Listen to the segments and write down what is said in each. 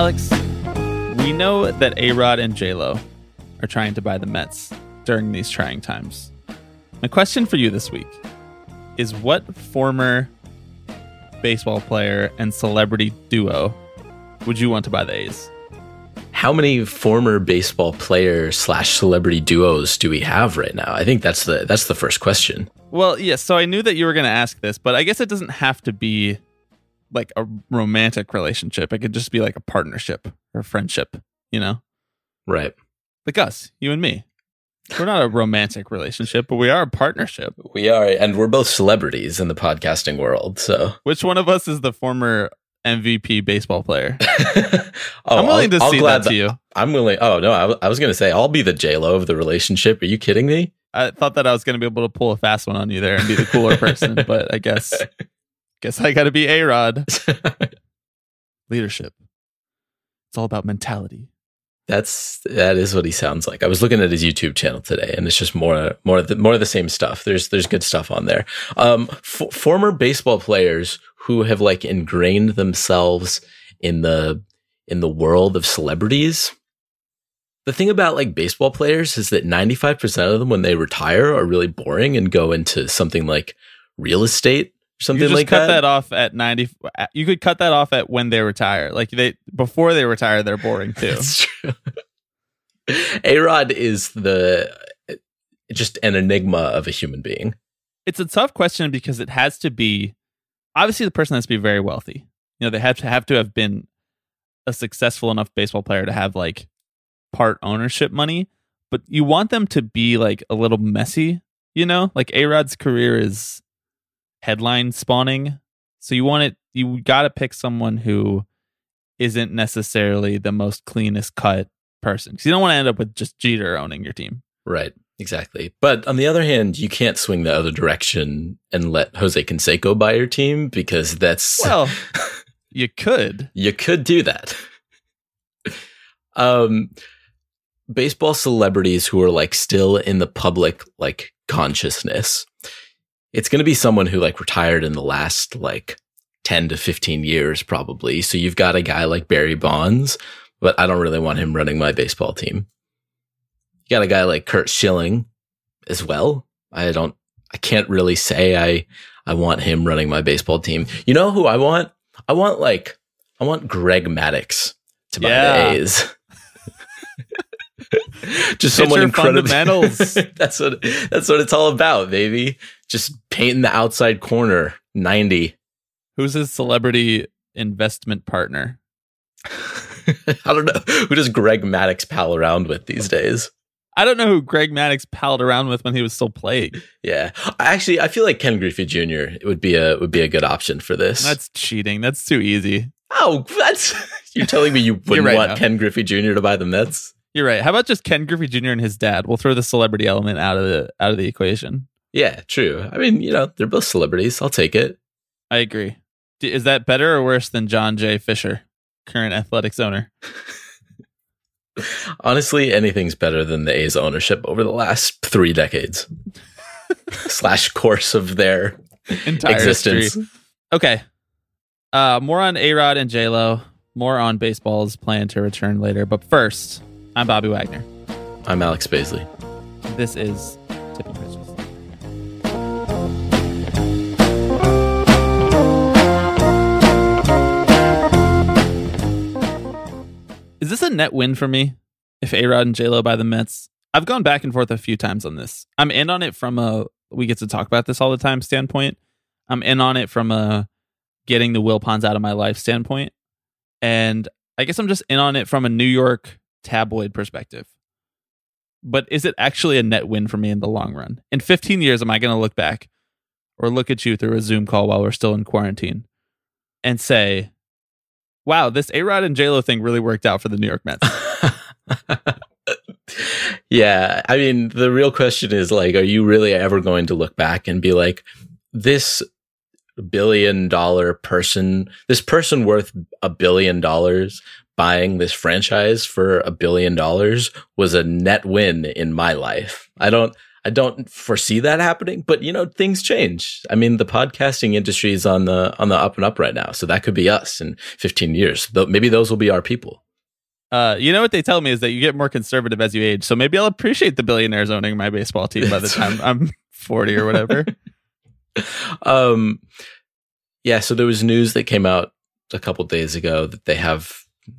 Alex, we know that A Rod and J Lo are trying to buy the Mets during these trying times. My question for you this week is what former baseball player and celebrity duo would you want to buy the A's? How many former baseball player slash celebrity duos do we have right now? I think that's the that's the first question. Well, yes. So I knew that you were going to ask this, but I guess it doesn't have to be like a romantic relationship. It could just be like a partnership or friendship. You know, Right. like us, you and me. We're not a romantic relationship, but we are a partnership. We are, and we're both celebrities in the podcasting world. So Which one of us is the former MVP baseball player? oh, I'm willing to cede that to you. I'm willing. Oh no, I was going to say I'll be the J Lo of the relationship. Are you kidding me? I thought that I was going to be able to pull a fast one on you there and be the cooler person, but I guess guess I got to be A Rod. Leadership. It's all about mentality. That's that is what he sounds like. I was looking at his YouTube channel today, and it's just more more of the, more of the same stuff. There's there's good stuff on there. Um, f- former baseball players who have like ingrained themselves in the in the world of celebrities. The thing about like baseball players is that 95% of them when they retire are really boring and go into something like real estate something you just like cut that. that. off at 90 uh, you could cut that off at when they retire. Like they before they retire they're boring too. That's true. A Rod is the just an enigma of a human being. it's a tough question because it has to be obviously the person has to be very wealthy. You know, they have to have to have been a successful enough baseball player to have like part ownership money, but you want them to be like a little messy, you know? Like A-Rod's career is headline spawning. So you want it you got to pick someone who isn't necessarily the most cleanest cut person. Cuz you don't want to end up with just Jeter owning your team. Right. Exactly. But on the other hand, you can't swing the other direction and let Jose Canseco buy your team because that's Well, you could. you could do that. um baseball celebrities who are like still in the public like consciousness. It's going to be someone who like retired in the last like 10 to 15 years probably. So you've got a guy like Barry Bonds, but I don't really want him running my baseball team. You got a guy like Curt Schilling as well. I don't I can't really say I I want him running my baseball team. You know who I want? I want like I want Greg Maddux to buy Yeah. the A's. Just someone incredible. fundamentals. that's what that's what it's all about, baby. Just painting the outside corner. Ninety. Who's his celebrity investment partner? I don't know who does Greg Maddux pal around with these days. I don't know who Greg Maddux palled around with when he was still playing. Yeah, actually, I feel like Ken Griffey Jr. would be a would be a good option for this. That's cheating. That's too easy. oh, that's you're telling me you wouldn't right, want. Ken Griffey Jr. to buy the Mets? You're right. How about just Ken Griffey Jr. and his dad? We'll throw the celebrity element out of the out of the equation. Yeah, true. I mean, you know, they're both celebrities. I'll take it. I agree. D- Is that better or worse than John J. Fisher, current athletics owner? Honestly, anything's better than the A's ownership over the last three decades slash course of their Entire existence. history. Okay. Uh, more on A Rod and J Lo. More on baseball's plan to return later. But first, I'm Bobby Wagner. I'm Alex Baisley. This is net win for me if A Rod and J Lo buy the Mets? I've gone back and forth a few times on this. I'm in on it from a we get to talk about this all the time standpoint. I'm in on it from a getting the Wilpons out of my life standpoint. And I guess I'm just in on it from a New York tabloid perspective. But is it actually a net win for me in the long run? In 15 years, am I going to look back or look at you through a Zoom call while we're still in quarantine and say, Wow, this A Rod and J Lo thing really worked out for the New York Mets. yeah, I mean, the real question is like, are you really ever going to look back and be like, this billion dollar person, this person worth a billion dollars buying this franchise for a billion dollars was a net win in my life. I don't, I don't foresee that happening, but you know, things change. I mean, the podcasting industry is on the, on the up and up right now. So that could be us in 15 years. Th- maybe those will be our people. Uh, you know what they tell me is that you get more conservative as you age. So maybe I'll appreciate the billionaires owning my baseball team by the time I'm 40 or whatever. um, yeah. So there was news that came out a couple days ago that they have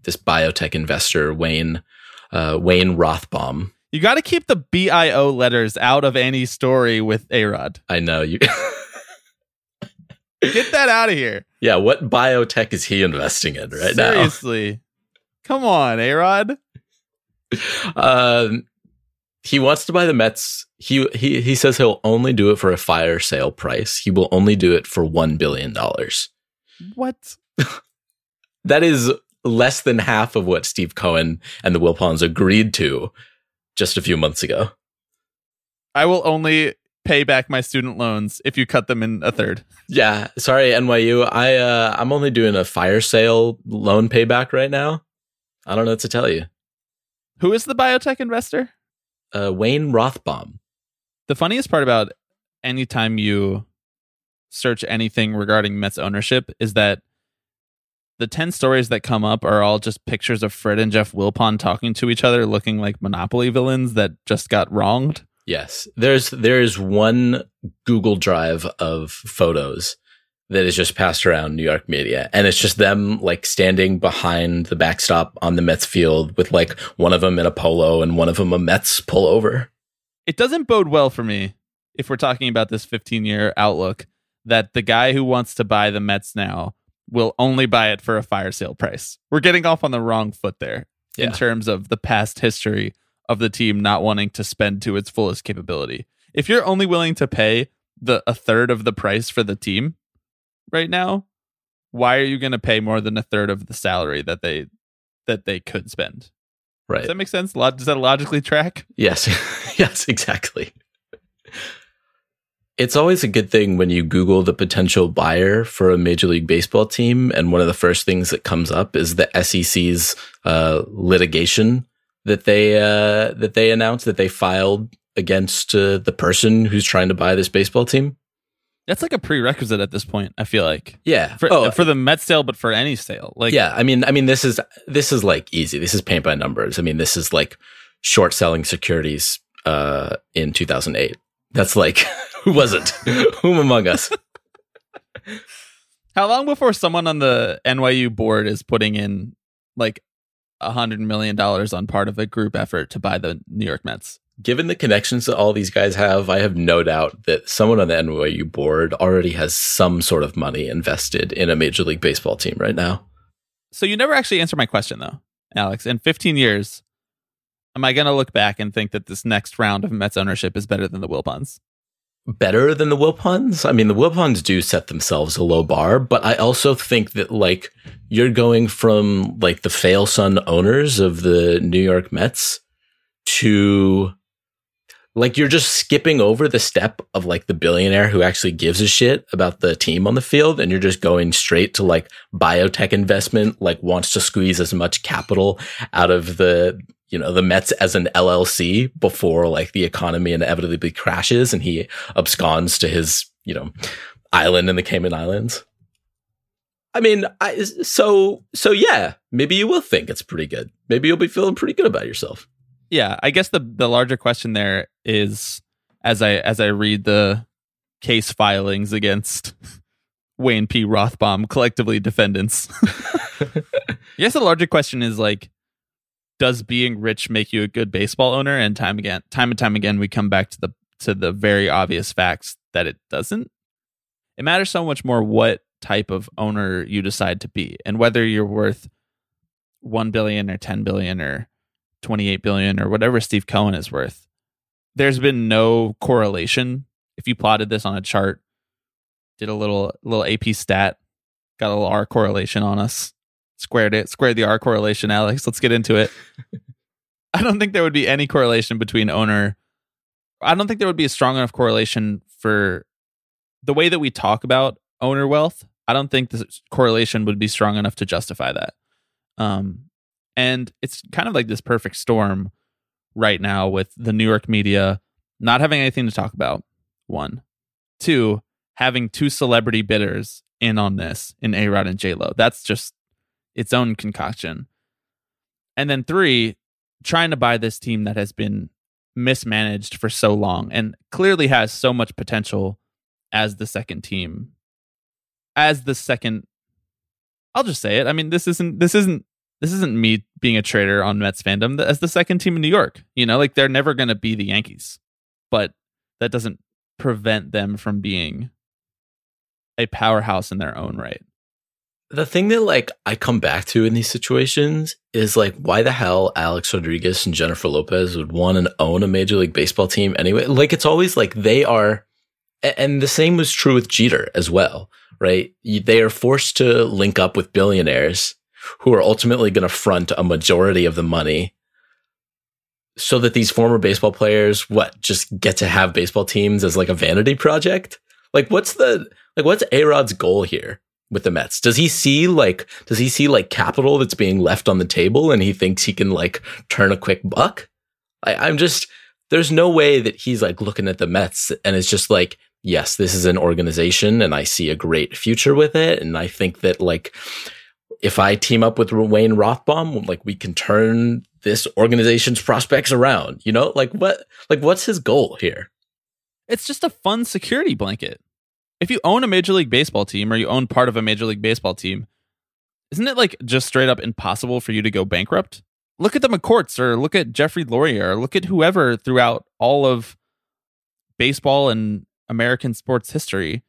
this biotech investor Wayne uh, Wayne Rothbaum. You got to keep the BIO letters out of any story with A Rod. I know you. Get that out of here. Yeah, what biotech is he investing in right now? Seriously. Come on, A Rod. Um, he wants to buy the Mets. He he he says he'll only do it for a fire sale price. He will only do it for one billion dollars. What? that is less than half of what Steve Cohen and the Wilpons agreed to just a few months ago. I will only pay back my student loans if you cut them in a third. Yeah, sorry NYU. I uh I'm only doing a fire sale loan payback right now. I don't know what to tell you. Who is the biotech investor? Uh Wayne Rothbaum. The funniest part about anytime you search anything regarding Mets ownership is that the 10 stories that come up are all just pictures of Fred and Jeff Wilpon talking to each other looking like Monopoly villains that just got wronged. Yes. There's there is one Google Drive of photos that is just passed around New York media. And it's just them like standing behind the backstop on the Mets field with like one of them in a polo and one of them a Mets pullover. It doesn't bode well for me if we're talking about this 15 year outlook that the guy who wants to buy the Mets now will only buy it for a fire sale price. We're getting off on the wrong foot there in terms of the past history of the team not wanting to spend to its fullest capability. If you're only willing to pay the a third of the price for the team right now, why are you going to pay more than a third of the salary that they that they could spend? Right. Does that make sense? Does that logically track? Yes. yes, exactly. It's always a good thing when you Google the potential buyer for a Major League Baseball team, and one of the first things that comes up is the SEC's uh, litigation that they uh, that they announced that they filed against uh, the person who's trying to buy this baseball team. That's like a prerequisite at this point. I feel like Yeah. for oh, for the Mets sale, but for any sale, like yeah. I mean, I mean, this is this is like easy. This is paint by numbers. I mean, this is like short selling securities uh, in 2008. That's like who wasn't? Whom among us? How long before someone on the NYU board is putting in like a hundred million dollars on part of a group effort to buy the New York Mets? Given the connections that all these guys have, I have no doubt that someone on the NYU board already has some sort of money invested in a Major League Baseball team right now. So you never actually answer my question though, Alex. In 15 years, am I going to look back and think that this next round of Mets ownership is better than the Wilpons? better than the Wilpons. I mean, the Wilpons do set themselves a low bar, but I also think that like you're going from like the fail son owners of the New York Mets to like you're just skipping over the step of like the billionaire who actually gives a shit about the team on the field and you're just going straight to like biotech investment like wants to squeeze as much capital out of the you know the Mets as an LLC before like the economy inevitably crashes and he absconds to his you know island in the Cayman Islands. I mean, I so so yeah, maybe you will think it's pretty good. Maybe you'll be feeling pretty good about yourself. Yeah, I guess the the larger question there is as I as I read the case filings against Wayne P. Rothbaum, collectively defendants. I guess the larger question is like, does being rich make you a good baseball owner? And time again, time and time again, we come back to the to the very obvious facts that it doesn't. It matters so much more what type of owner you decide to be, and whether you're worth one billion or ten billion or twenty eight billion or whatever Steve Cohen is worth. There's been no correlation. If you plotted this on a chart, did a little little AP stat, got a little R correlation on us Squared it. Squared the R correlation, Alex. Let's get into it. I don't think there would be any correlation between owner. I don't think there would be a strong enough correlation for the way that we talk about owner wealth. I don't think the correlation would be strong enough to justify that. Um, and it's kind of like this perfect storm right now with the New York media not having anything to talk about. One, two, having two celebrity bidders in on this in A Rod and J Lo. That's just its own concoction. And then three, trying to buy this team that has been mismanaged for so long and clearly has so much potential as the second team. As the second I'll just say it. I mean, this isn't this isn't this isn't me being a traitor on Mets fandom. As the second team in New York, you know, like they're never going to be the Yankees, but that doesn't prevent them from being a powerhouse in their own right. The thing that like I come back to in these situations is like why the hell Alex Rodriguez and Jennifer Lopez would want and own a major league baseball team anyway. Like it's always like they are and the same was true with Jeter as well, right? They are forced to link up with billionaires who are ultimately going to front a majority of the money so that these former baseball players what just get to have baseball teams as like a vanity project like what's the like what's a-rod's goal here with the mets does he see like does he see like capital that's being left on the table and he thinks he can like turn a quick buck I, i'm just there's no way that he's like looking at the mets and it's just like yes this is an organization and i see a great future with it and i think that like if I team up with Wayne Rothbaum, like we can turn this organization's prospects around. You know, like what, like what's his goal here? It's just a fun security blanket. If you own a major league baseball team or you own part of a major league baseball team, isn't it like just straight up impossible for you to go bankrupt? Look at the McCourts or look at Jeffrey Loria or look at whoever throughout all of baseball and American sports history.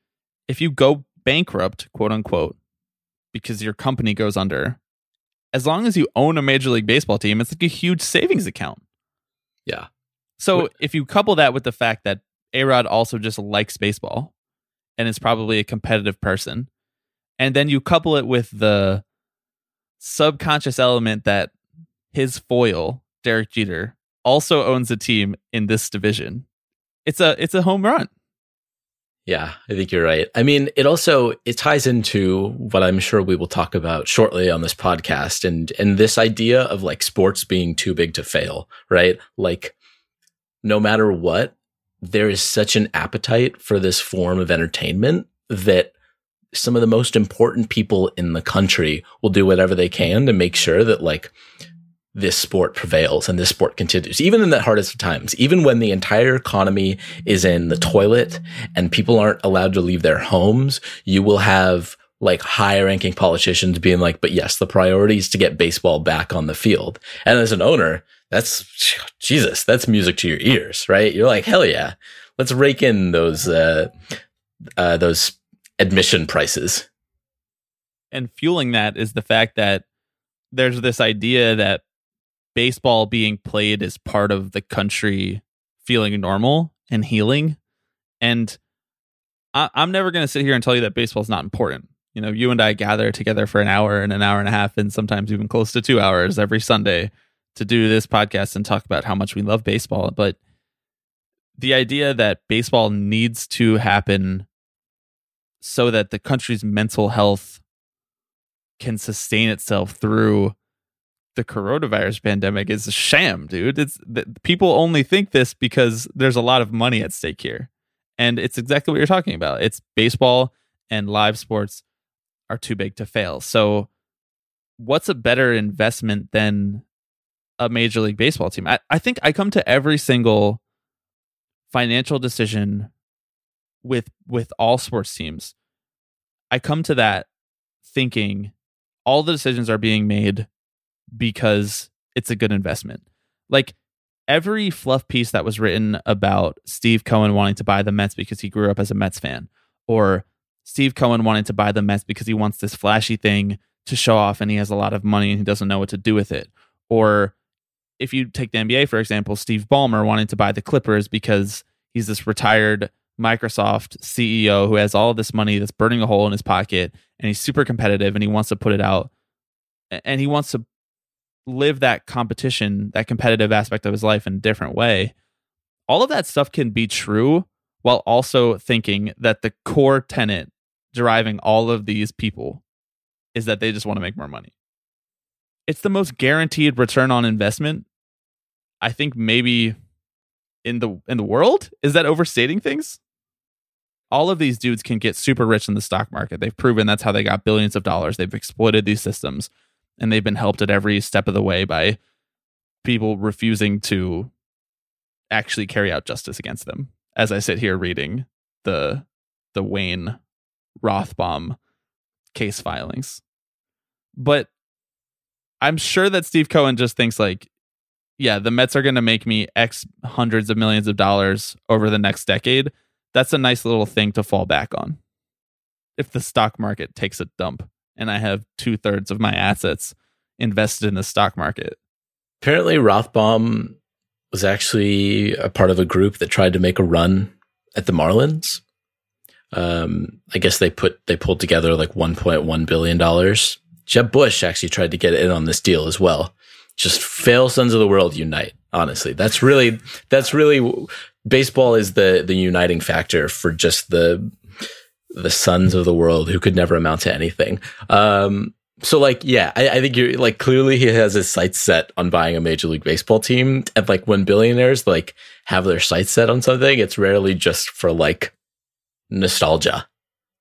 If you go bankrupt, quote unquote, because your company goes under, as long as you own a major league baseball team, it's like a huge savings account. Yeah. So if you couple that with the fact that Arod also just likes baseball and is probably a competitive person, and then you couple it with the subconscious element that his foil, Derek Jeter, also owns a team in this division. It's a it's a home run. Yeah, I think you're right. I mean, it also it ties into what I'm sure we will talk about shortly on this podcast and and this idea of like sports being too big to fail, right? Like no matter what, there is such an appetite for this form of entertainment that some of the most important people in the country will do whatever they can to make sure that like this sport prevails and this sport continues, even in the hardest of times, even when the entire economy is in the toilet and people aren't allowed to leave their homes, you will have like high ranking politicians being like, but yes, the priority is to get baseball back on the field. And as an owner, that's Jesus, that's music to your ears, right? You're like, hell yeah, let's rake in those, uh, uh, those admission prices. And fueling that is the fact that there's this idea that baseball being played is part of the country feeling normal and healing. And I, am never going to sit here and tell you that baseball is not important. You know, you and I gather together for an hour and an hour and a half, and sometimes even close to two hours every Sunday to do this podcast and talk about how much we love baseball. But the idea that baseball needs to happen so that the country's mental health can sustain itself through the coronavirus pandemic is a sham, dude. It's people only think this because there's a lot of money at stake here. And it's exactly what you're talking about. It's baseball and live sports are too big to fail. So what's a better investment than a major league baseball team? I, I think I come to every single financial decision with with all sports teams. I come to that thinking all the decisions are being made because it's a good investment. Like every fluff piece that was written about Steve Cohen wanting to buy the Mets because he grew up as a Mets fan, or Steve Cohen wanted to buy the Mets because he wants this flashy thing to show off and he has a lot of money and he doesn't know what to do with it. Or if you take the NBA, for example, Steve Ballmer wanted to buy the Clippers because he's this retired Microsoft CEO who has all this money that's burning a hole in his pocket and he's super competitive and he wants to put it out and he wants to live that competition, that competitive aspect of his life in a different way. All of that stuff can be true while also thinking that the core tenet driving all of these people is that they just want to make more money. It's the most guaranteed return on investment I think maybe in the in the world. Is that overstating things? All of these dudes can get super rich in the stock market. They've proven that's how they got billions of dollars. They've exploited these systems and they've been helped at every step of the way by people refusing to actually carry out justice against them. As I sit here reading the the Wayne Rothbaum case filings. But I'm sure that Steve Cohen just thinks like, yeah, the Mets are going to make me X hundreds of millions of dollars over the next decade. That's a nice little thing to fall back on. If the stock market takes a dump and I have two thirds of my assets invested in the stock market. Apparently, Rothbaum was actually a part of a group that tried to make a run at the Marlins. Um, I guess they put they pulled together like 1.1 billion dollars. Jeb Bush actually tried to get in on this deal as well. Just fail sons of the world unite. Honestly, that's really that's really baseball is the the uniting factor for just the the sons of the world who could never amount to anything. Um, so like, yeah, I, I, think you're like clearly he has his sights set on buying a major league baseball team. And like when billionaires like have their sights set on something, it's rarely just for like nostalgia.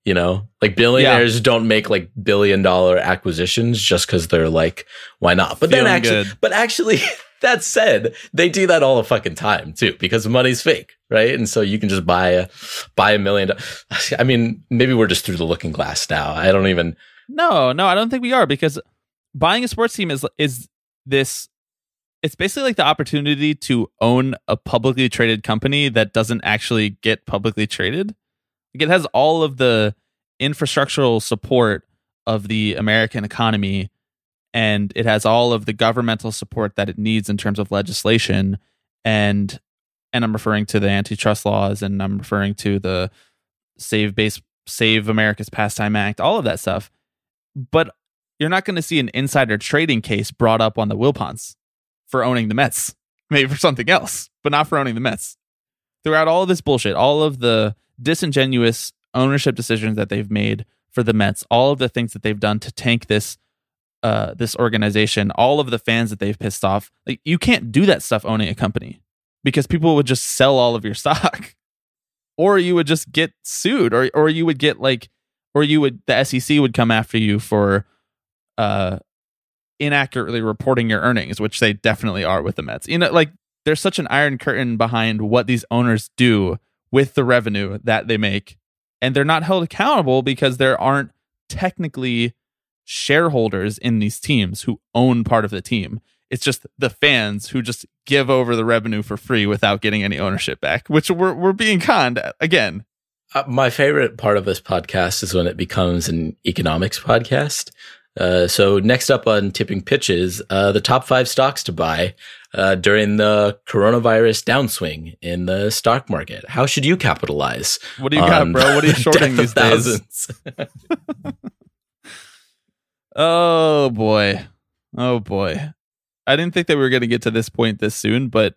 You know, like billionaires yeah. don't make like billion dollar acquisitions just because they're like, why not? But Feeling then actually, good. but actually, that said, they do that all the fucking time too because money's fake, right? And so you can just buy a buy a million. I mean, maybe we're just through the looking glass now. I don't even. No, no, I don't think we are because buying a sports team is is this. It's basically like the opportunity to own a publicly traded company that doesn't actually get publicly traded it has all of the infrastructural support of the American economy and it has all of the governmental support that it needs in terms of legislation and and I'm referring to the antitrust laws and I'm referring to the Save Base Save America's Pastime Act, all of that stuff. But you're not going to see an insider trading case brought up on the Wilpons for owning the Mets. Maybe for something else, but not for owning the Mets. Throughout all of this bullshit, all of the disingenuous ownership decisions that they've made for the Mets, all of the things that they've done to tank this uh, this organization, all of the fans that they've pissed off. Like you can't do that stuff owning a company because people would just sell all of your stock, or you would just get sued, or or you would get like, or you would the SEC would come after you for uh inaccurately reporting your earnings, which they definitely are with the Mets. You know, like there's such an iron curtain behind what these owners do with the revenue that they make. And they're not held accountable because there aren't technically shareholders in these teams who own part of the team. It's just the fans who just give over the revenue for free without getting any ownership back, which we're, we're being conned again. Uh, my favorite part of this podcast is when it becomes an economics podcast. Uh, so next up on tipping pitches, uh, the top five stocks to buy uh, during the coronavirus downswing in the stock market. How should you capitalize? What do you got, bro? What are you shorting these days? oh boy, oh boy. I didn't think that we were going to get to this point this soon, but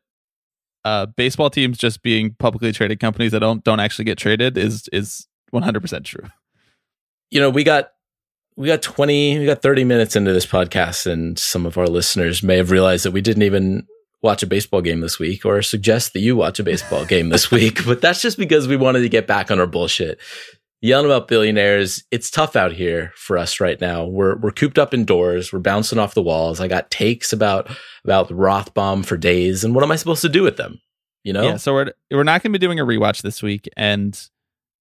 uh, baseball teams just being publicly traded companies that don't don't actually get traded is is 100% true. You know, we got we got 20 we got 30 minutes into this podcast and some of our listeners may have realized that we didn't even watch a baseball game this week or suggest that you watch a baseball game this week but that's just because we wanted to get back on our bullshit. Yelling about billionaires it's tough out here for us right now. We're we're cooped up indoors. We're bouncing off the walls. I got takes about about rothbaum for days and what am i supposed to do with them? You know? Yeah so we're we're not going to be doing a rewatch this week and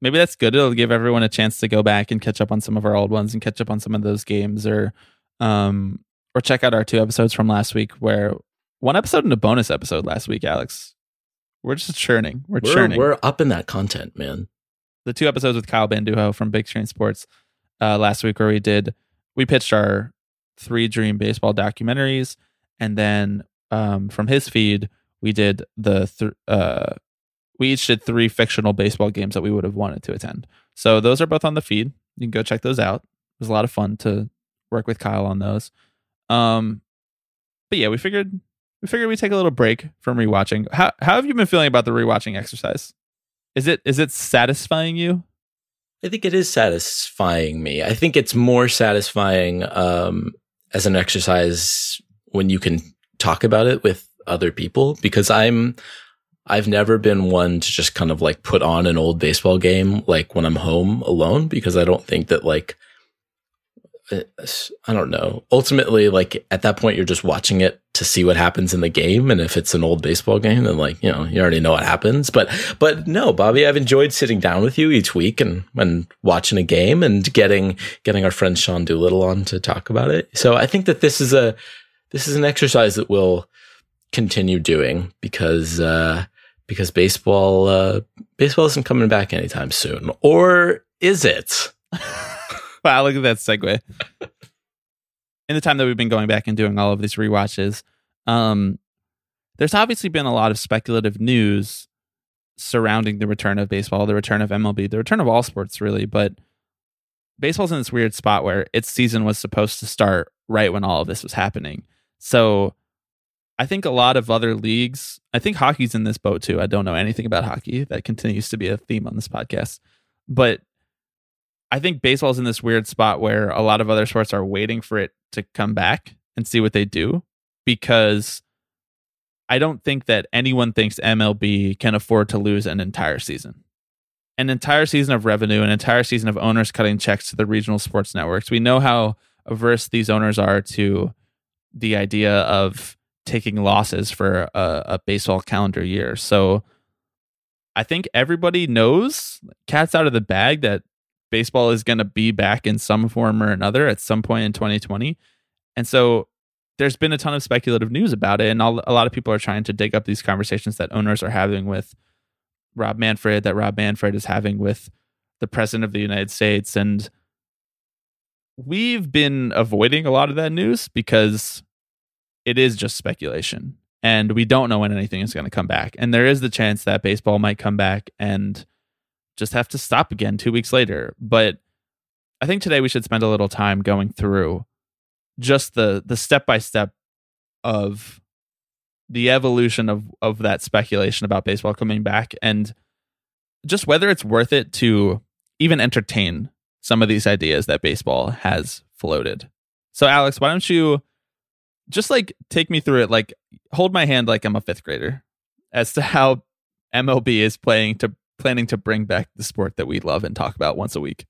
maybe that's good. It'll give everyone a chance to go back and catch up on some of our old ones and catch up on some of those games or um or check out our two episodes from last week where one episode and a bonus episode last week, Alex. We're just churning. We're, we're churning. We're up in that content, man. The two episodes with Kyle Banduho from Big Screen Sports uh, last week where we did we pitched our three dream baseball documentaries and then um, from his feed we did the th- uh, we each did three fictional baseball games that we would have wanted to attend. So those are both on the feed. You can go check those out. It was a lot of fun to work with Kyle on those. Um, but yeah, we figured we figured we'd take a little break from rewatching. How how have you been feeling about the rewatching exercise? Is it is it satisfying you? I think it is satisfying me. I think it's more satisfying um, as an exercise when you can talk about it with other people because I'm I've never been one to just kind of like put on an old baseball game like when I'm home alone because I don't think that like I don't know. Ultimately, like at that point, you're just watching it to see what happens in the game. And if it's an old baseball game, then like, you know, you already know what happens. But, but no, Bobby, I've enjoyed sitting down with you each week and, and watching a game and getting, getting our friend Sean Doolittle on to talk about it. So I think that this is a, this is an exercise that we'll continue doing because, uh, because baseball, uh, baseball isn't coming back anytime soon. Or is it? wow, look at that segue. In the time that we've been going back and doing all of these rewatches, um, there's obviously been a lot of speculative news surrounding the return of baseball, the return of MLB, the return of all sports, really. But baseball's in this weird spot where its season was supposed to start right when all of this was happening. So I think a lot of other leagues, I think hockey's in this boat too. I don't know anything about hockey. That continues to be a theme on this podcast. But I think baseball's in this weird spot where a lot of other sports are waiting for it to come back and see what they do because I don't think that anyone thinks MLB can afford to lose an entire season. An entire season of revenue, an entire season of owners cutting checks to the regional sports networks. We know how averse these owners are to the idea of taking losses for a, a baseball calendar year. So I think everybody knows, cat's out of the bag, that baseball is going to be back in some form or another at some point in 2020. And so there's been a ton of speculative news about it. And all, a lot of people are trying to dig up these conversations that owners are having with Rob Manfred, that Rob Manfred is having with the president of the United States. And we've been avoiding a lot of that news because it is just speculation. And we don't know when anything is going to come back. And there is the chance that baseball might come back and just have to stop again two weeks later. But I think today we should spend a little time going through just the the step by step of the evolution of of that speculation about baseball coming back and just whether it's worth it to even entertain some of these ideas that baseball has floated. So Alex, why don't you just like take me through it like hold my hand like I'm a 5th grader as to how MLB is playing to planning to bring back the sport that we love and talk about once a week.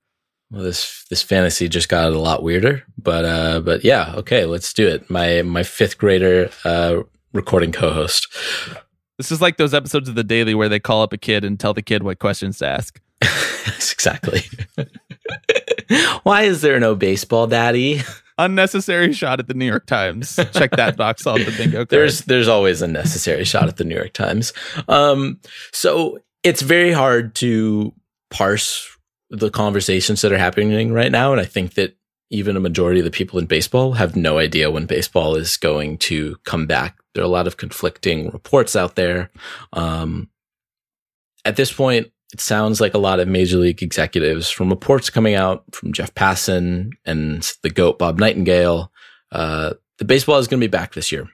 Well, this this fantasy just got a lot weirder, but uh, but yeah, okay, let's do it. My my fifth grader uh, recording co-host. This is like those episodes of the Daily where they call up a kid and tell the kid what questions to ask. exactly. Why is there no baseball, Daddy? Unnecessary shot at the New York Times. Check that box on the bingo card. There's there's always a necessary shot at the New York Times. Um, so it's very hard to parse the conversations that are happening right now. And I think that even a majority of the people in baseball have no idea when baseball is going to come back. There are a lot of conflicting reports out there. Um, at this point, it sounds like a lot of major league executives from reports coming out from Jeff Passan and the GOAT Bob Nightingale. Uh, the baseball is going to be back this year.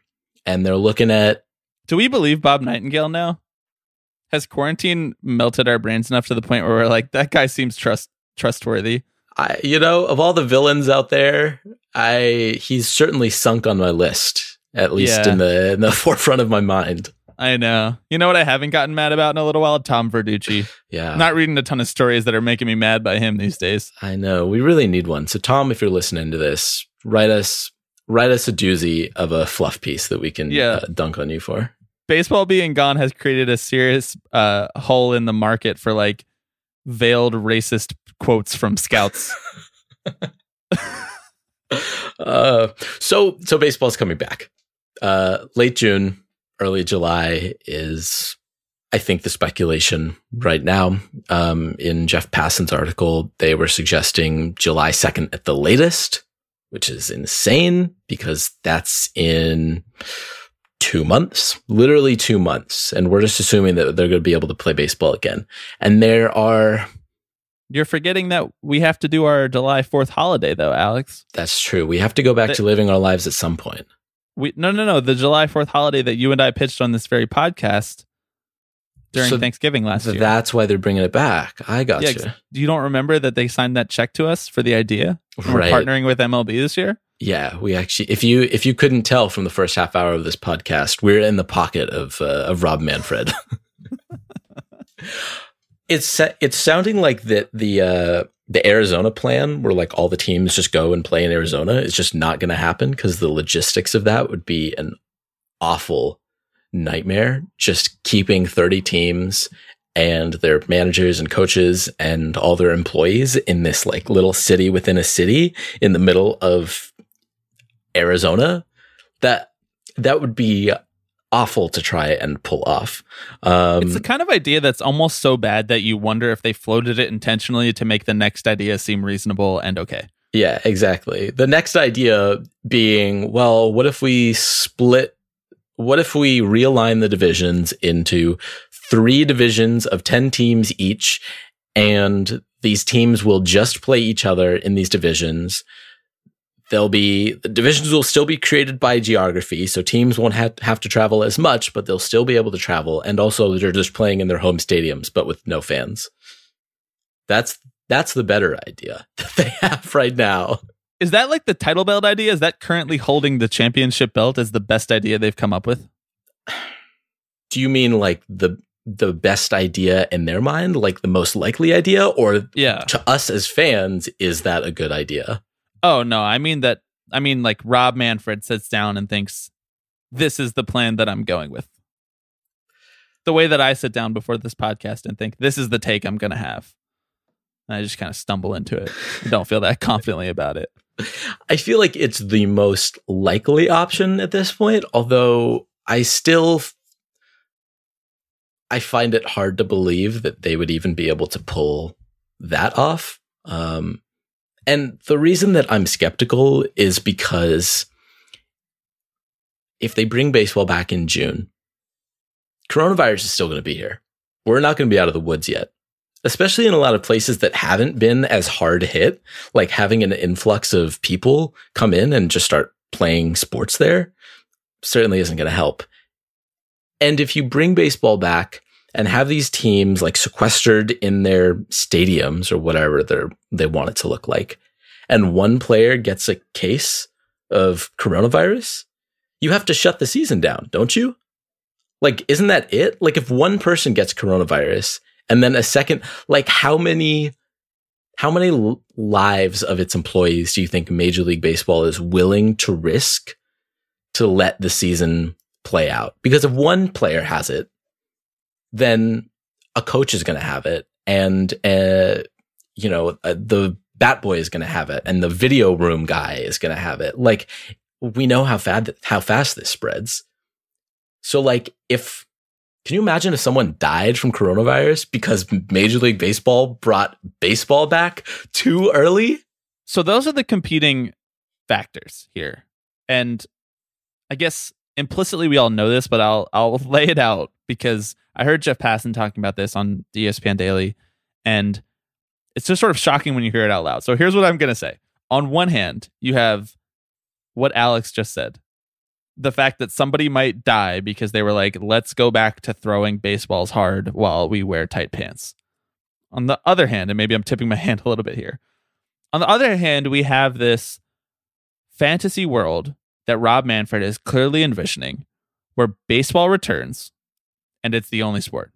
And they're looking at. Do we believe Bob Nightingale now? has quarantine melted our brains enough to the point where we're like, that guy seems trust trustworthy? I, you know, of all the villains out there, I he's certainly sunk on my list, at least yeah. in the in the forefront of my mind. I know. You know what I haven't gotten mad about in a little while? Tom Verducci. yeah. Not reading a ton of stories that are making me mad by him these days. I know. We really need one. So Tom, if you're listening to this, write us write us a doozy of a fluff piece that we can yeah. uh, dunk on you for baseball being gone has created a serious uh, hole in the market for like veiled racist quotes from scouts. uh, so so baseball's coming back. Uh, late June, early July is I think the speculation right now. Um, in Jeff Passan's article, they were suggesting July 2nd at the latest, which is insane because that's in two months, literally two months. And we're just assuming that they're going to be able to play baseball again. And there are, You're forgetting that we have to do our July 4th holiday though, Alex. That's true. We have to go back to living our lives at some point. We no no no, the July 4th holiday that you and I pitched on this very podcast during So Thanksgiving last year. that's why they're bringing it back. I got yeah, you. you don't remember that they signed that check to us for the idea? Right. We're partnering with MLB this year? Yeah, we actually if you if you couldn't tell from the first half hour of this podcast, we're in the pocket of uh, of Rob Manfred. it's it's sounding like that the uh the Arizona plan where like all the teams just go and play in Arizona is just not going to happen because the logistics of that would be an awful nightmare. Just keeping 30 teams and their managers and coaches and all their employees in this like little city within a city in the middle of Arizona, that that would be awful to try and pull off. Um, It's the kind of idea that's almost so bad that you wonder if they floated it intentionally to make the next idea seem reasonable and okay. yeah, exactly. The next idea being, well, what if we split? What if we realign the divisions into three divisions of 10 teams each, and these teams will just play each other in these divisions? They'll be the divisions will still be created by geography, so teams won't have, have to travel as much, but they'll still be able to travel. And also, they're just playing in their home stadiums, but with no fans. That's that's the better idea that they have right now. Is that like the title belt idea? Is that currently holding the championship belt as the best idea they've come up with? Do you mean like the the best idea in their mind, like the most likely idea, or Yeah. to us as fans, is that a good idea? Oh no, I mean that I mean like Rob Manfred sits down and thinks this is the plan that I'm going with. The way that I sit down before this podcast and think this is the take I'm going to have. And I just kind of stumble into it. I don't feel that confidently about it. I feel like it's the most likely option at this point, although I still I find it hard to believe that they would even be able to pull that off. Um, and the reason that I'm skeptical is because if they bring baseball back in June, coronavirus is still going to be here. We're not going to be out of the woods yet, especially in a lot of places that haven't been as hard hit like having an influx of people come in and just start playing sports there certainly isn't going to help. And if you bring baseball back and have these teams like sequestered in their stadiums or whatever they they want it to look like, and one player gets a case of coronavirus, you have to shut the season down, don't you? Like, isn't that it? Like, if one person gets coronavirus and then a second, like, how many how many lives of its employees do you think Major League Baseball is willing to risk to let the season play out? Because if one player has it, then a coach is going to have it, and uh, you know uh, the bat boy is going to have it, and the video room guy is going to have it. Like we know how fast how fast this spreads. So, like, if can you imagine if someone died from coronavirus because Major League Baseball brought baseball back too early? So those are the competing factors here. And I guess implicitly we all know this, but I'll I'll lay it out because I heard Jeff Passan talking about this on ESPN Daily and it's just sort of shocking when you hear it out loud. So here's what I'm going to say. On one hand, you have what Alex just said. The fact that somebody might die because they were like, let's go back to throwing baseballs hard while we wear tight pants. On the other hand, and maybe I'm tipping my hand a little bit here. On the other hand, we have this fantasy world that Rob Manfred is clearly envisioning where baseball returns and it's the only sport.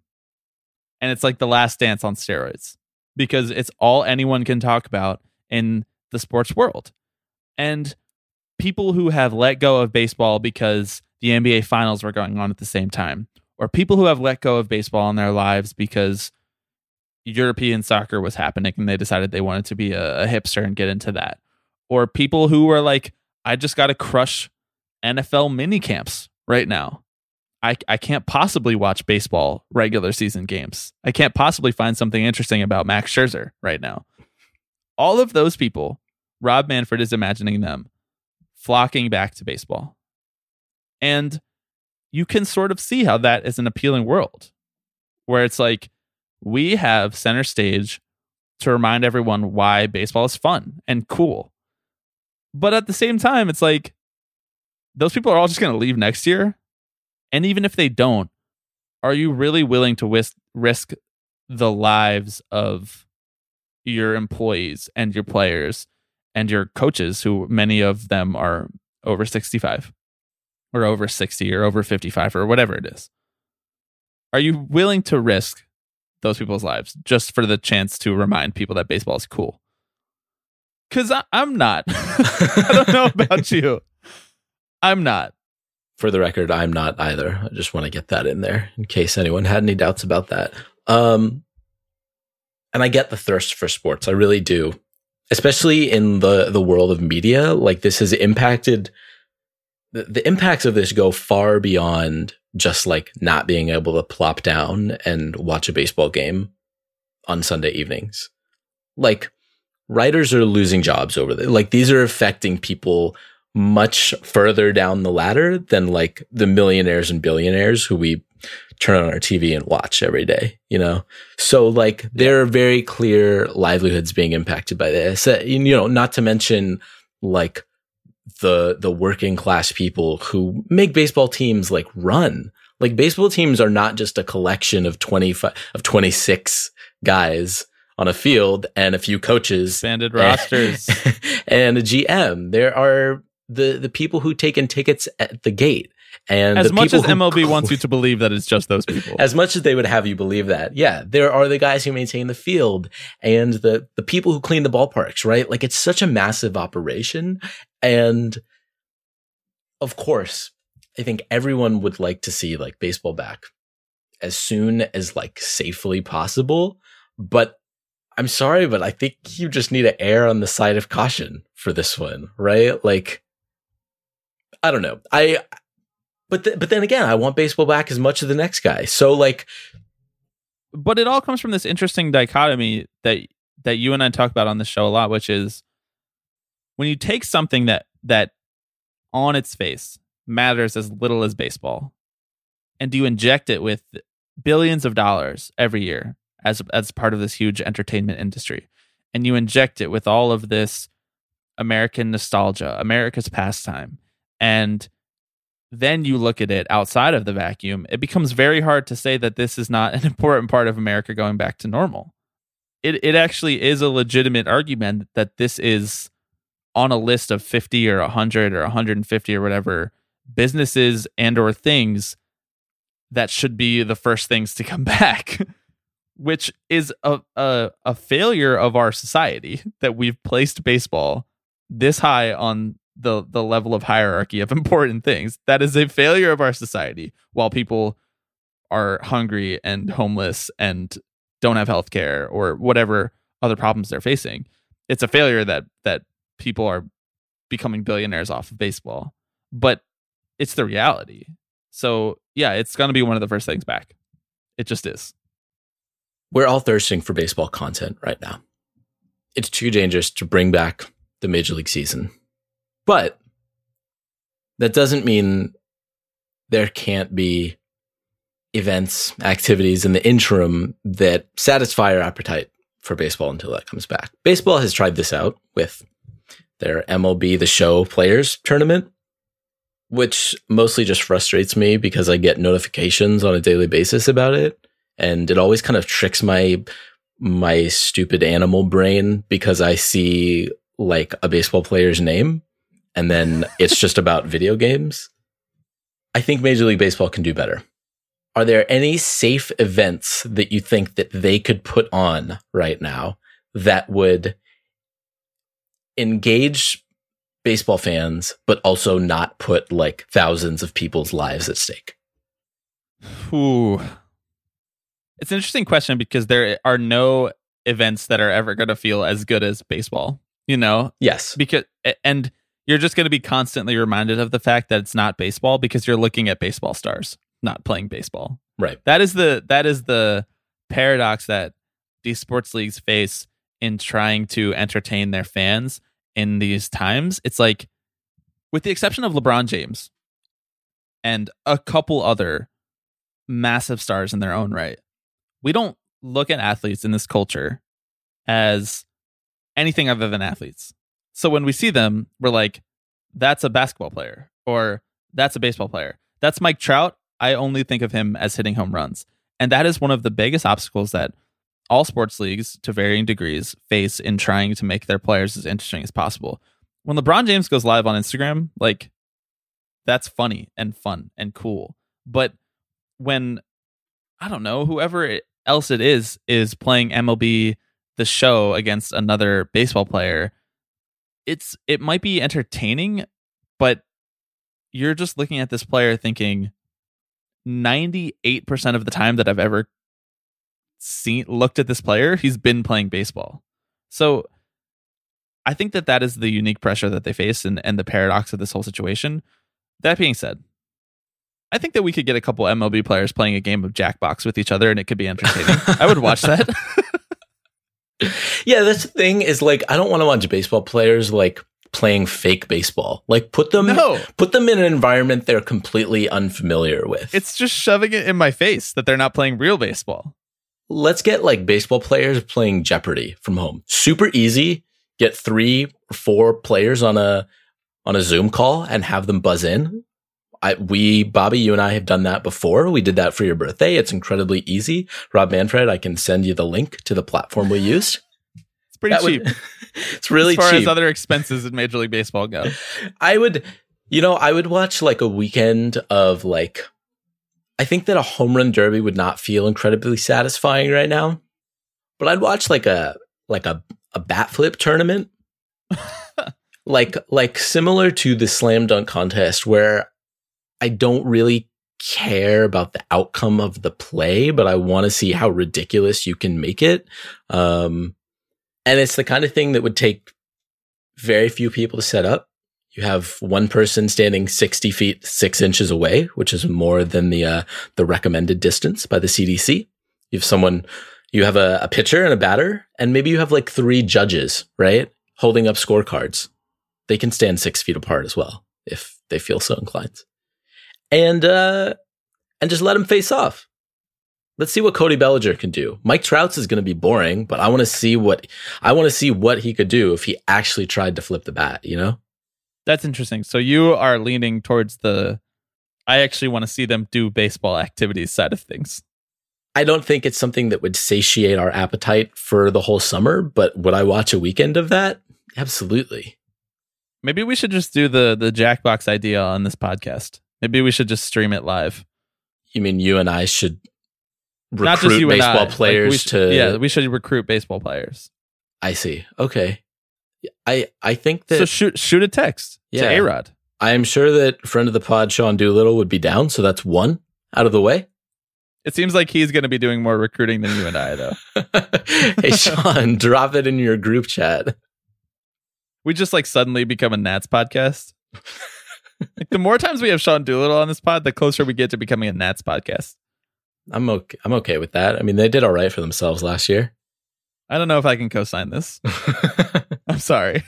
And it's like the last dance on steroids because it's all anyone can talk about in the sports world. And people who have let go of baseball because the NBA finals were going on at the same time, or people who have let go of baseball in their lives because European soccer was happening and they decided they wanted to be a, a hipster and get into that. Or people who were like, I just got to crush NFL mini camps right now. I, I can't possibly watch baseball regular season games. I can't possibly find something interesting about Max Scherzer right now. All of those people, Rob Manfred is imagining them flocking back to baseball. And you can sort of see how that is an appealing world where it's like, we have center stage to remind everyone why baseball is fun and cool. But at the same time, it's like those people are all just going to leave next year. And even if they don't, are you really willing to risk, risk the lives of your employees and your players and your coaches, who many of them are over 65 or over 60 or over 55 or whatever it is? Are you willing to risk those people's lives just for the chance to remind people that baseball is cool? Because I'm not. I don't know about you. I'm not. For the record, I'm not either. I just want to get that in there in case anyone had any doubts about that. Um, and I get the thirst for sports. I really do, especially in the the world of media. Like this has impacted the, the impacts of this go far beyond just like not being able to plop down and watch a baseball game on Sunday evenings. Like writers are losing jobs over this. Like these are affecting people much further down the ladder than like the millionaires and billionaires who we turn on our TV and watch every day, you know? So like there are very clear livelihoods being impacted by this. Uh, you know, not to mention like the the working class people who make baseball teams like run. Like baseball teams are not just a collection of 25 of 26 guys on a field and a few coaches expanded rosters and a GM. There are the the people who take in tickets at the gate and as much as who, MLB wants you to believe that it's just those people, as much as they would have you believe that, yeah, there are the guys who maintain the field and the the people who clean the ballparks, right? Like it's such a massive operation, and of course, I think everyone would like to see like baseball back as soon as like safely possible, but I'm sorry, but I think you just need to err on the side of caution for this one, right? Like, I don't know. I but th- but then again, I want baseball back as much as the next guy. So like, but it all comes from this interesting dichotomy that that you and I talk about on the show a lot, which is when you take something that that on its face matters as little as baseball, and do you inject it with billions of dollars every year as as part of this huge entertainment industry, and you inject it with all of this American nostalgia, America's pastime, and then you look at it outside of the vacuum, it becomes very hard to say that this is not an important part of America going back to normal. It it actually is a legitimate argument that this is on a list of 50 or 100 or 150 or whatever businesses and or things that should be the first things to come back which is a, a, a failure of our society that we've placed baseball this high on the the level of hierarchy of important things. That is a failure of our society. While people are hungry and homeless and don't have health care or whatever other problems they're facing, it's a failure that that people are becoming billionaires off of baseball. But it's the reality. So yeah, it's gonna be one of the first things back. It just is. We're all thirsting for baseball content right now. It's too dangerous to bring back the major league season but that doesn't mean there can't be events, activities in the interim that satisfy our appetite for baseball until that comes back. Baseball has tried this out with their MLB The Show Players Tournament, which mostly just frustrates me because I get notifications on a daily basis about it. And it always kind of tricks my my stupid animal brain because I see like a baseball player's name and then it's just about video games. I think Major League Baseball can do better. Are there any safe events that you think that they could put on right now that would engage baseball fans, but also not put like thousands of people's lives at stake? Ooh. It's an interesting question because there are no events that are ever going to feel as good as baseball, you know? Yes. Because, and you're just going to be constantly reminded of the fact that it's not baseball because you're looking at baseball stars not playing baseball. Right. That is the that is the paradox that these sports leagues face in trying to entertain their fans in these times. It's like with the exception of LeBron James and a couple other massive stars in their own right. We don't look at athletes in this culture as anything other than athletes. So when we see them, we're like, that's a basketball player or that's a baseball player. That's Mike Trout. I only think of him as hitting home runs. And that is one of the biggest obstacles that all sports leagues, to varying degrees, face in trying to make their players as interesting as possible. When LeBron James goes live on Instagram, like, that's funny and fun and cool. But when, I don't know, whoever else it is, is playing MLB the show against another baseball player, it's it might be entertaining, but you're just looking at this player thinking 98% of the time that I've ever seen looked at this player, he's been playing baseball. So I think that that is the unique pressure that they face and, and the paradox of this whole situation. That being said, I think that we could get a couple MLB players playing a game of Jackbox with each other and it could be entertaining. I would watch that. yeah, that's the thing is like I don't want to watch baseball players like playing fake baseball. Like put them No. put them in an environment they're completely unfamiliar with. it's just shoving it in my face that they're not playing real baseball. Let's get like baseball players playing Jeopardy from home. Super easy. Get three or four players on a on a Zoom call and have them buzz in. I, we, Bobby, you and I have done that before. We did that for your birthday. It's incredibly easy. Rob Manfred, I can send you the link to the platform we used. It's pretty That would- cheap it's really as far cheap. as other expenses in Major League Baseball go. I would, you know, I would watch like a weekend of like, I think that a home run derby would not feel incredibly satisfying right now, but I'd watch like a, like a, a bat flip tournament. like, like similar to the slam dunk contest where I don't really care about the outcome of the play, but I want to see how ridiculous you can make it. Um, and it's the kind of thing that would take very few people to set up. You have one person standing 60 feet, six inches away, which is more than the, uh, the recommended distance by the CDC. You have someone, you have a, a pitcher and a batter, and maybe you have like three judges, right? Holding up scorecards. They can stand six feet apart as well if they feel so inclined. And, uh, and just let them face off. Let's see what Cody Bellinger can do. Mike Trout's is going to be boring, but I want to see what I want to see what he could do if he actually tried to flip the bat, you know? That's interesting. So you are leaning towards the I actually want to see them do baseball activities side of things. I don't think it's something that would satiate our appetite for the whole summer, but would I watch a weekend of that? Absolutely. Maybe we should just do the the Jackbox idea on this podcast. Maybe we should just stream it live. You mean you and I should recruit Not just you baseball and I. Like, players we should- to Yeah, we should recruit baseball players. I see. Okay. I I think that so shoot shoot a text Yeah. to A Rod. I am sure that friend of the pod Sean Doolittle would be down, so that's one out of the way. It seems like he's going to be doing more recruiting than you and I, though. hey Sean, drop it in your group chat. We just like suddenly become a Nats podcast. like the more times we have Sean Doolittle on this pod, the closer we get to becoming a Nats podcast. I'm okay. I'm okay with that. I mean, they did all right for themselves last year. I don't know if I can co-sign this. I'm sorry.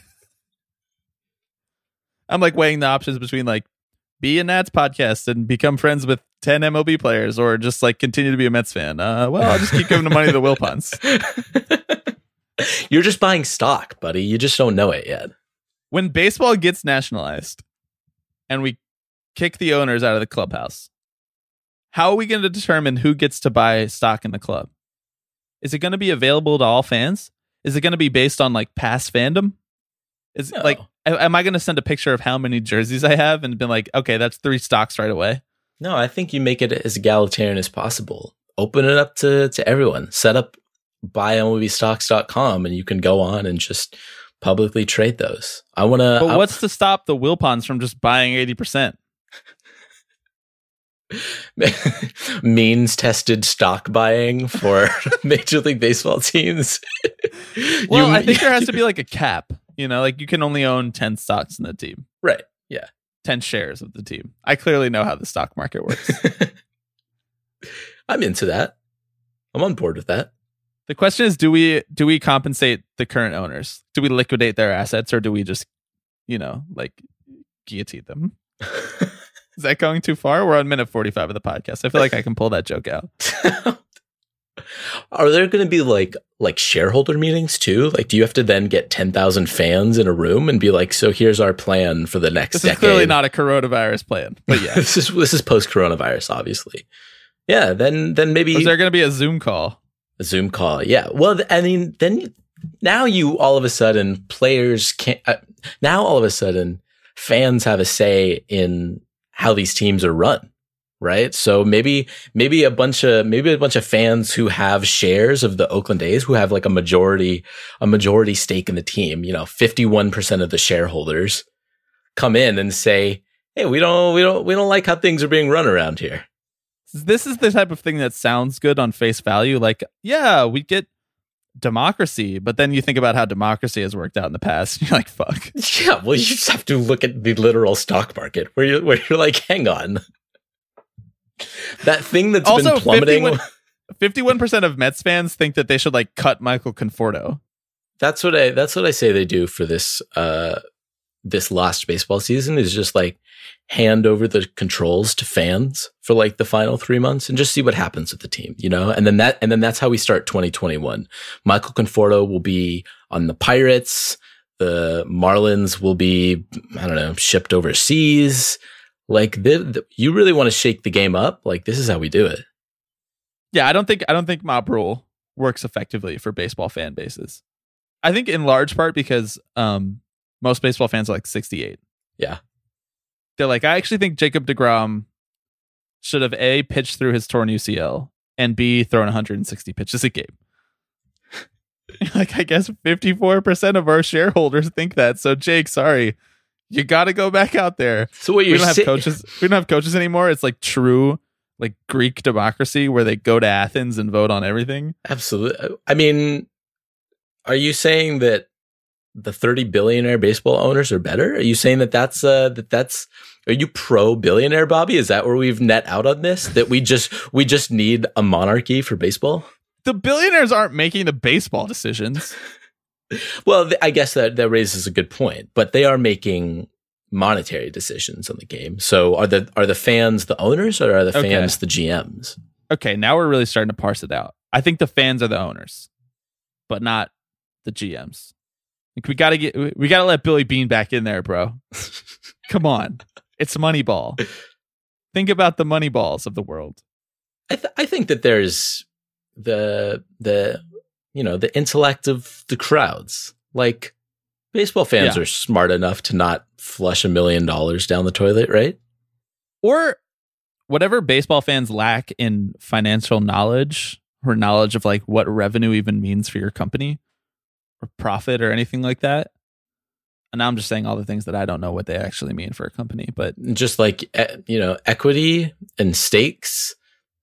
I'm like weighing the options between like be a Nats podcast and become friends with 10 MLB players or just like continue to be a Mets fan. Uh, well, I'll just keep giving the money to the Wilpons. You're just buying stock, buddy. You just don't know it yet. When baseball gets nationalized and we kick the owners out of the clubhouse, how are we going to determine who gets to buy stock in the club? Is it going to be available to all fans? Is it going to be based on like past fandom? Is No. like, am I going to send a picture of how many jerseys I have and be like, okay, that's three stocks right away? No, I think you make it as egalitarian as possible. Open it up to, to everyone. Set up buymlbstocks.com and you can go on and just publicly trade those. I want to. But what's to stop the Wilpons from just buying 80%? means tested stock buying for Major League Baseball teams? Well, You- I think there has to be like a cap. You know, like you can only own 10 stocks in the team. right. Yeah. 10 shares of the team. I clearly know how the stock market works. I'm into that. I'm on board with that. The question is do we do we compensate the current owners? Do we liquidate their assets or do we just, you know, like guillotine them? Is that going too far? We're on minute 45 of the podcast. I feel like I can pull that joke out. Are there going to be like like shareholder meetings too? Like, do you have to then get ten thousand fans in a room and be like, "So here's our plan for the next This decade"? is clearly not a coronavirus plan, but yeah. this is this is post coronavirus, obviously. Yeah, then then maybe Is there going to be a Zoom call? A Zoom call. Yeah, well, I mean, then now you all of a sudden players can't. Uh, now all of a sudden fans have a say in how these teams are run, right? So maybe maybe a bunch of maybe a bunch of fans who have shares of the Oakland A's who have like a majority a majority stake in the team. You know, fifty one percent of the shareholders come in and say, "Hey, we don't we don't we don't like how things are being run around here." This is the type of thing that sounds good on face value. Like, yeah, we get democracy, but then you think about how democracy has worked out in the past. You're like, fuck. Yeah, well, you just have to look at the literal stock market where you where you're like, hang on, that thing that's Also, been plummeting. 51 Fifty-one percent of Mets fans think that they should like cut Michael Conforto. That's what I that's what I say they do for this uh this last baseball season is just like hand over the controls to fans for like the final three months and just see what happens with the team, you know? And then that and then that's how we start 2021. Michael Conforto will be on the Pirates. The Marlins will be, I don't know, shipped overseas. Like the, the, you really want to shake the game up? Like this is how we do it. Yeah, I don't think I don't think mob rule works effectively for baseball fan bases. I think in large part because um most baseball fans are like 68. Yeah. They're like, I actually think Jacob DeGrom should have A pitched through his torn UCL and B thrown 160 pitches a game. like I guess 54% of our shareholders think that. So Jake, sorry. You got to go back out there. So what We you're don't have saying? coaches. We don't have coaches anymore. It's like true like Greek democracy where they go to Athens and vote on everything. Absolutely. I mean, are you saying that the 30 billionaire baseball owners are better? Are you saying that that's uh that that's are you pro billionaire Bobby? Is that where we've net out on this that we just we just need a monarchy for baseball? The billionaires aren't making the baseball decisions. Well, th- I guess that that raises a good point, but they are making monetary decisions on the game. So are the are the fans the owners or are the Okay. fans the GMs? Okay, now we're really starting to parse it out. I think the fans are the owners, but not the GMs. Like we gotta get we gotta let Billy Beane back in there, bro. Come on. It's Moneyball. Think about the Moneyballs of the world. I, th- I think that there's the the you know the intellect of the crowds. Like baseball fans Yeah. are smart enough to not flush a million dollars down the toilet, right? Or whatever baseball fans lack in financial knowledge or knowledge of like what revenue even means for your company or profit or anything like that. And now I'm just saying all the things that I don't know what they actually mean for a company, but Just like you know equity and stakes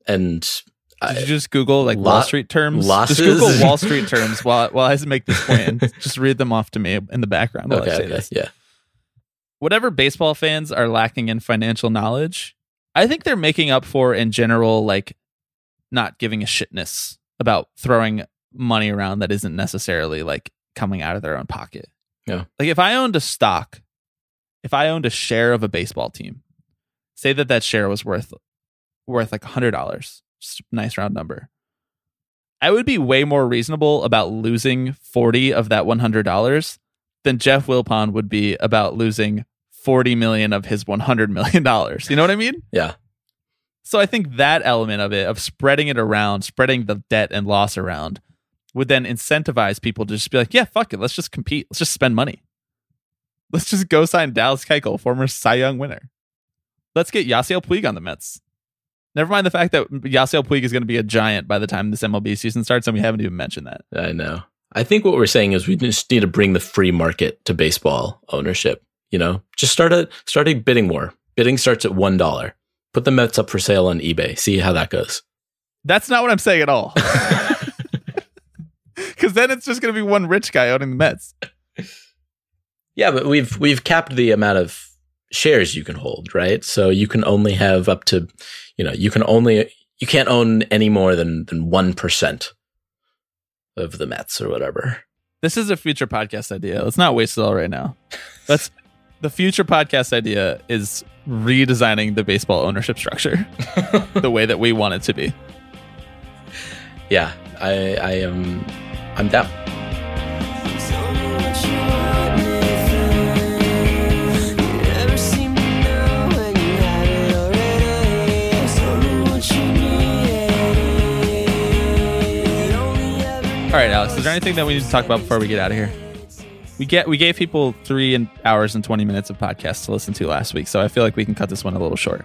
and Did I- you just Google like lo- Wall Street terms? losses? Just Google Wall Street terms while while I make this point just read them off to me in the background while I okay, say okay, this. yeah. Whatever baseball fans are lacking in financial knowledge, I think they're making up for in general, like not giving a shitness about throwing money around that isn't necessarily like coming out of their own pocket. Yeah. Like if I owned a stock, if I owned a share of a baseball team, say that that share was worth worth like a hundred dollars, nice round number. I would be way more reasonable about losing 40 of that $100 than Jeff Wilpon would be about losing 40 million of his 100 million dollars. You know what I mean? Yeah. So I think that element of it, of spreading it around, spreading the debt and loss around, would then incentivize people to just be like, yeah, fuck it. Let's just compete. Let's just spend money. Let's just go sign Dallas Keuchel, former Cy Young winner. Let's get Yasiel Puig on the Mets. Never mind the fact that Yasiel Puig is going to be a giant by the time this MLB season starts, and we haven't even mentioned that. I know. I think what we're saying is we just need to bring the free market to baseball ownership. You know, just start a start a bidding war. Bidding starts at one dollar. Put the Mets up for sale on eBay. See how that goes. That's not what I'm saying at all. Because then it's just going to be one rich guy owning the Mets. Yeah, but we've we've capped the amount of shares you can hold, right? So you can only have up to, you know, you can only you can't own any more than than one percent of the Mets or whatever. This is a future podcast idea. Let's not waste it all right now. That's the future podcast idea is redesigning the baseball ownership structure the way that we want it to be. yeah, I I am I'm down. All right, Alex. Is there anything that we need to talk about before we get out of here? We get we gave people three and hours and twenty minutes of podcasts to listen to last week, so I feel like we can cut this one a little short.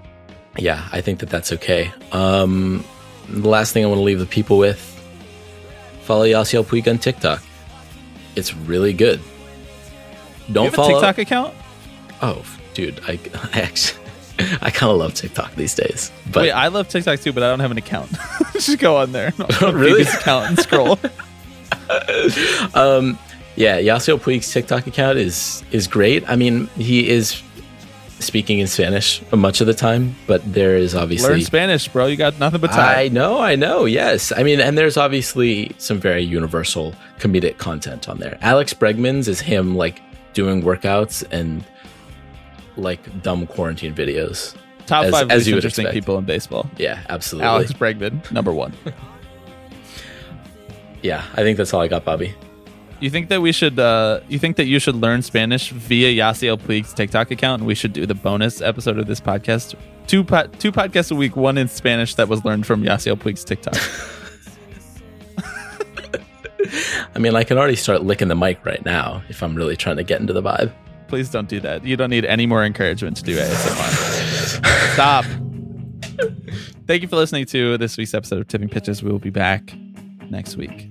Yeah, I think that that's okay. Um, the last thing I want to leave the people with: follow Yasiel Puig on TikTok. It's really good. Don't you have follow a TikTok account? Oh, dude, I, I actually I kind of love TikTok these days. But Wait, I love TikTok too, but I don't have an account. Just go on there. Really? Phoebe's account and scroll. um, yeah, Yasiel Puig's TikTok account is is great. I mean, he is speaking in Spanish much of the time, but there is obviously Learn Spanish, bro. You got nothing but time. I know, I know. Yes, I mean, and there's obviously some very universal comedic content on there. Alex Bregman's is him like doing workouts and like dumb quarantine videos. Top as- five as least interesting expect. people in baseball. Yeah, absolutely. Alex Bregman, number one. Yeah, I think that's all I got, Bobby. You think that we should? Uh, you think that you should learn Spanish via Yasiel Puig's TikTok account, and we should do the bonus episode of this podcast? Two po- two podcasts a week, one in Spanish that was learned from Yasiel Puig's TikTok. I mean, I can already start licking the mic right now if I'm really trying to get into the vibe. Please don't do that. You don't need any more encouragement to do ASMR. Stop. Thank you for listening to this week's episode of Tipping Pitches. We will be back next week.